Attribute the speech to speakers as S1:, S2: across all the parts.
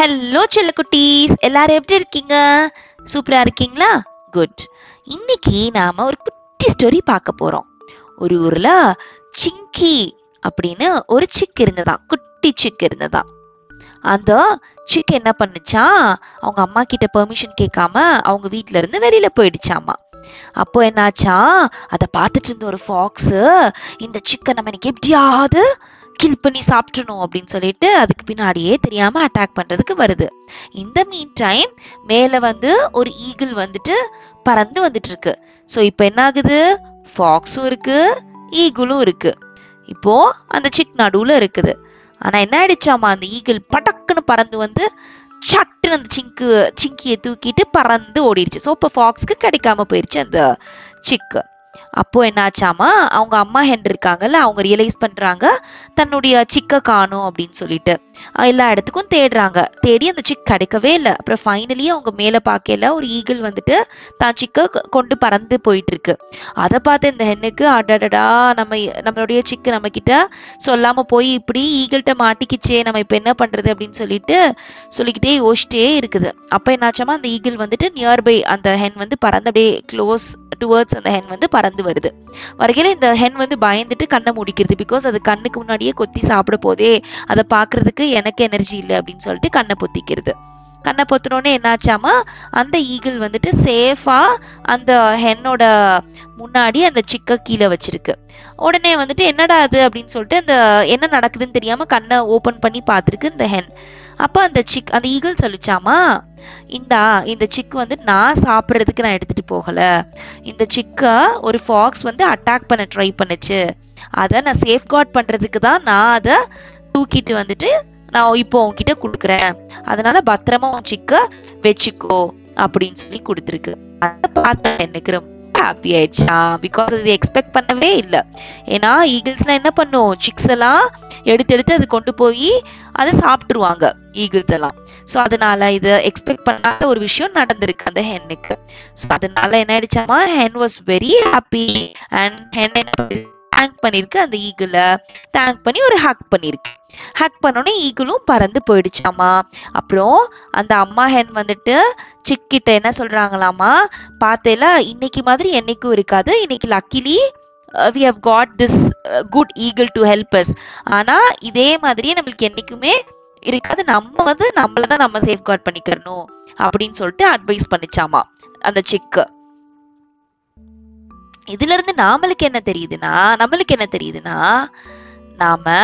S1: Hello செல்லக்குட்டீஸ் எல்லாரும் எப்படி இருக்கீங்க? சூப்பரா இருக்கீங்களா? குட் இன்னைக்கு நாம ஒரு குட்டி ஸ்டோரி பார்க்க போறோம். ஒரு ஊர்ல சிங்கி அப்படின்னு ஒரு சிக் இருந்ததா? குட்டி சிக் இருந்ததா? அந்த சிக் என்ன பண்ணுச்சா? அவங்க அம்மா கிட்ட பெர்மிஷன் கேட்காம அவங்க வீட்ல இருந்து வெளியில போயிடுச்சாமா. அப்போ என்னாச்சா? அதை பார்த்துட்டு இருந்த ஒரு ஃபாக்ஸு இந்த சிக்கன் நம்ம இன்னைக்கு எப்படியாவது கில் பண்ணி சாப்பிட்றணும் அப்படின்னு சொல்லிட்டு அதுக்கு பின்னாடியே தெரியாம அட்டாக் பண்றதுக்கு வருது. இந்த மீன் டைம் மேல வந்து ஒரு ஈகிள் வந்துட்டு பறந்து வந்துட்டு இருக்கு ஸோ இப்போ என்ன ஆகுது ஃபாக்ஸும் இருக்கு ஈகிளும் இருக்கு. இப்போ அந்த சிக் நடுவுல இருக்குது. ஆனா என்ன ஆயிடுச்சாமா? அந்த ஈகிள் படக்குன்னு பறந்து வந்து சட்டுன்னு அந்த சிங்கு சிங்கியை தூக்கிட்டு பறந்து ஓடிடுச்சு. ஸோ இப்போ ஃபாக்ஸ்க்கு கிடைக்காம போயிடுச்சு அந்த சிக்கு அப்போ என்னாச்சாமா அவங்க அம்மா ஹென் இருக்காங்கல்ல அவங்க ரியலைஸ் பண்றாங்க தன்னுடைய சிக்கை காணும் அப்படின்னு சொல்லிட்டு. எல்லா இடத்துக்கும் தேடுறாங்க. தேடி அந்த சிக் கிடைக்கவே இல்லை. அப்புறம் ஃபைனலி அவங்க மேலே பார்க்கல ஒரு ஈகிள் வந்துட்டு தான் சிக்கை கொண்டு பறந்து போயிட்டு இருக்கு அதை பார்த்து இந்த ஹென்னுக்கு அடடடா நம்ம நம்மளுடைய சிக்கு நம்ம கிட்ட சொல்லாம போய் இப்படி ஈகிள்கிட்ட மாட்டிக்கிச்சே நம்ம இப்போ என்ன பண்றது அப்படின்னு சொல்லிட்டு சொல்லிக்கிட்டே யோசிச்சிட்டே இருக்குது. அப்போ என்னாச்சாமா அந்த ஈகிள் வந்துட்டு நியர்பை அந்த ஹென் வந்து பறந்து அப்படியே க்ளோஸ் டுவர்ட்ஸ் அந்த ஹென் வந்து பறந்து வருது. வரையில இந்த ஹென் வந்து பயந்துட்டு கண்ணை மூடிக்கிறது. பிகாஸ் அது கண்ணுக்கு முன்னாடியே கொத்தி சாப்பிட போதே அதை பார்க்கறதுக்கு எனக்கு எனர்ஜி இல்லை அப்படின்னு சொல்லிட்டு கண்ணை பொத்திக்கிறது. கண்ணை பொத்தினோடனே என்னாச்சாமா அந்த ஈகிள் வந்துட்டு சேஃபாக அந்த ஹென்னோட முன்னாடி அந்த சிக்க கீழே வச்சிருக்கு. உடனே வந்துட்டு என்னடா அது அப்படின்னு சொல்லிட்டு அந்த என்ன நடக்குதுன்னு தெரியாம கண்ணை ஓப்பன் பண்ணி பார்த்துருக்கு இந்த ஹென் அப்போ அந்த சிக் அந்த ஈகிள் சொல்லிச்சாமா இந்தா இந்த சிக் வந்து நான் சாப்பிட்றதுக்கு நான் எடுத்துகிட்டு போகலை. இந்த சிக்கை ஒரு ஃபாக்ஸ் வந்து அட்டாக் பண்ண ட்ரை பண்ணுச்சு. அதை நான் சேஃப்கார்ட் பண்ணுறதுக்கு தான் நான் அதை தூக்கிட்டு வந்துட்டு நான் இப்போ உன்கிட்ட கொடுக்குறேன். அதனால பத்திரமா உன் சிக்க வச்சுக்கோ அப்படின்னு சொல்லி கொடுத்துருக்கு. அதை பார்த்தேன் எனக்கு ரொம்ப ஹாப்பி ஆயிடுச்சா. பிகாஸ் அது எக்ஸ்பெக்ட் பண்ணவே இல்லை. ஏன்னா ஈகிள்ஸ்லாம் என்ன பண்ணும்? சிக்ஸ் எல்லாம் எடுத்து எடுத்து அது கொண்டு போய் அதை சாப்பிட்டுருவாங்க ஈகிள்ஸ் எல்லாம். ஸோ அதனால இது எக்ஸ்பெக்ட் பண்ணாத ஒரு விஷயம் நடந்திருக்கு அந்த ஹென்னுக்கு. ஸோ அதனால என்ன ஆயிடுச்சாமா hen was very happy and hen என்ன தேங்க் பண்ணிருக்கு. அந்த ஈகிளை தேங்க் பண்ணி ஒரு ஹக் பண்ணிருக்கு. ஹக் பண்ணோன்னே ஈகிளும் பறந்து போயிடுச்சாமா. அப்புறம் அந்த அம்மா ஹென் வந்துட்டு சிக்கிட்ட என்ன சொல்கிறாங்களாமா பார்த்தேல இன்னைக்கு மாதிரி என்னைக்கும் இருக்காது. இன்னைக்கு luckily we have got this good eagle to help us ஆனா இதே மாதிரியே நம்மளுக்கு என்னைக்குமே இருக்காது. நம்ம வந்து நம்மள தான் நம்ம சேஃப்கார்ட் பண்ணிக்கிறணும் அப்படின்னு சொல்லிட்டு அட்வைஸ் பண்ணிச்சாமா அந்த சிக்கு. இதுல இருந்து நாமளுக்கு என்ன தெரியுதுன்னா நம்மளுக்கு என்ன தெரியுதுன்னா நாம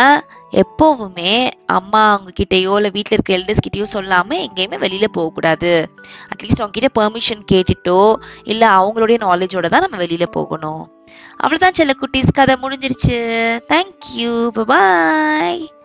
S1: எப்போவுமே அம்மா அவங்க இல்லை வீட்டில் வீட்ல இருக்க எல்டர்ஸ் கிட்டேயோ சொல்லாமல் எங்கேயுமே வெளியில் போகக்கூடாது அட்லீஸ்ட் அவங்ககிட்ட பெர்மிஷன் கேட்டுட்டோ இல்லை அவங்களுடைய நாலேஜோட தான் நம்ம வெளியில் போகணும். அவ்வளோதான் செல்ல குட்டீஸ் கதை முடிஞ்சிருச்சு. Thank you bye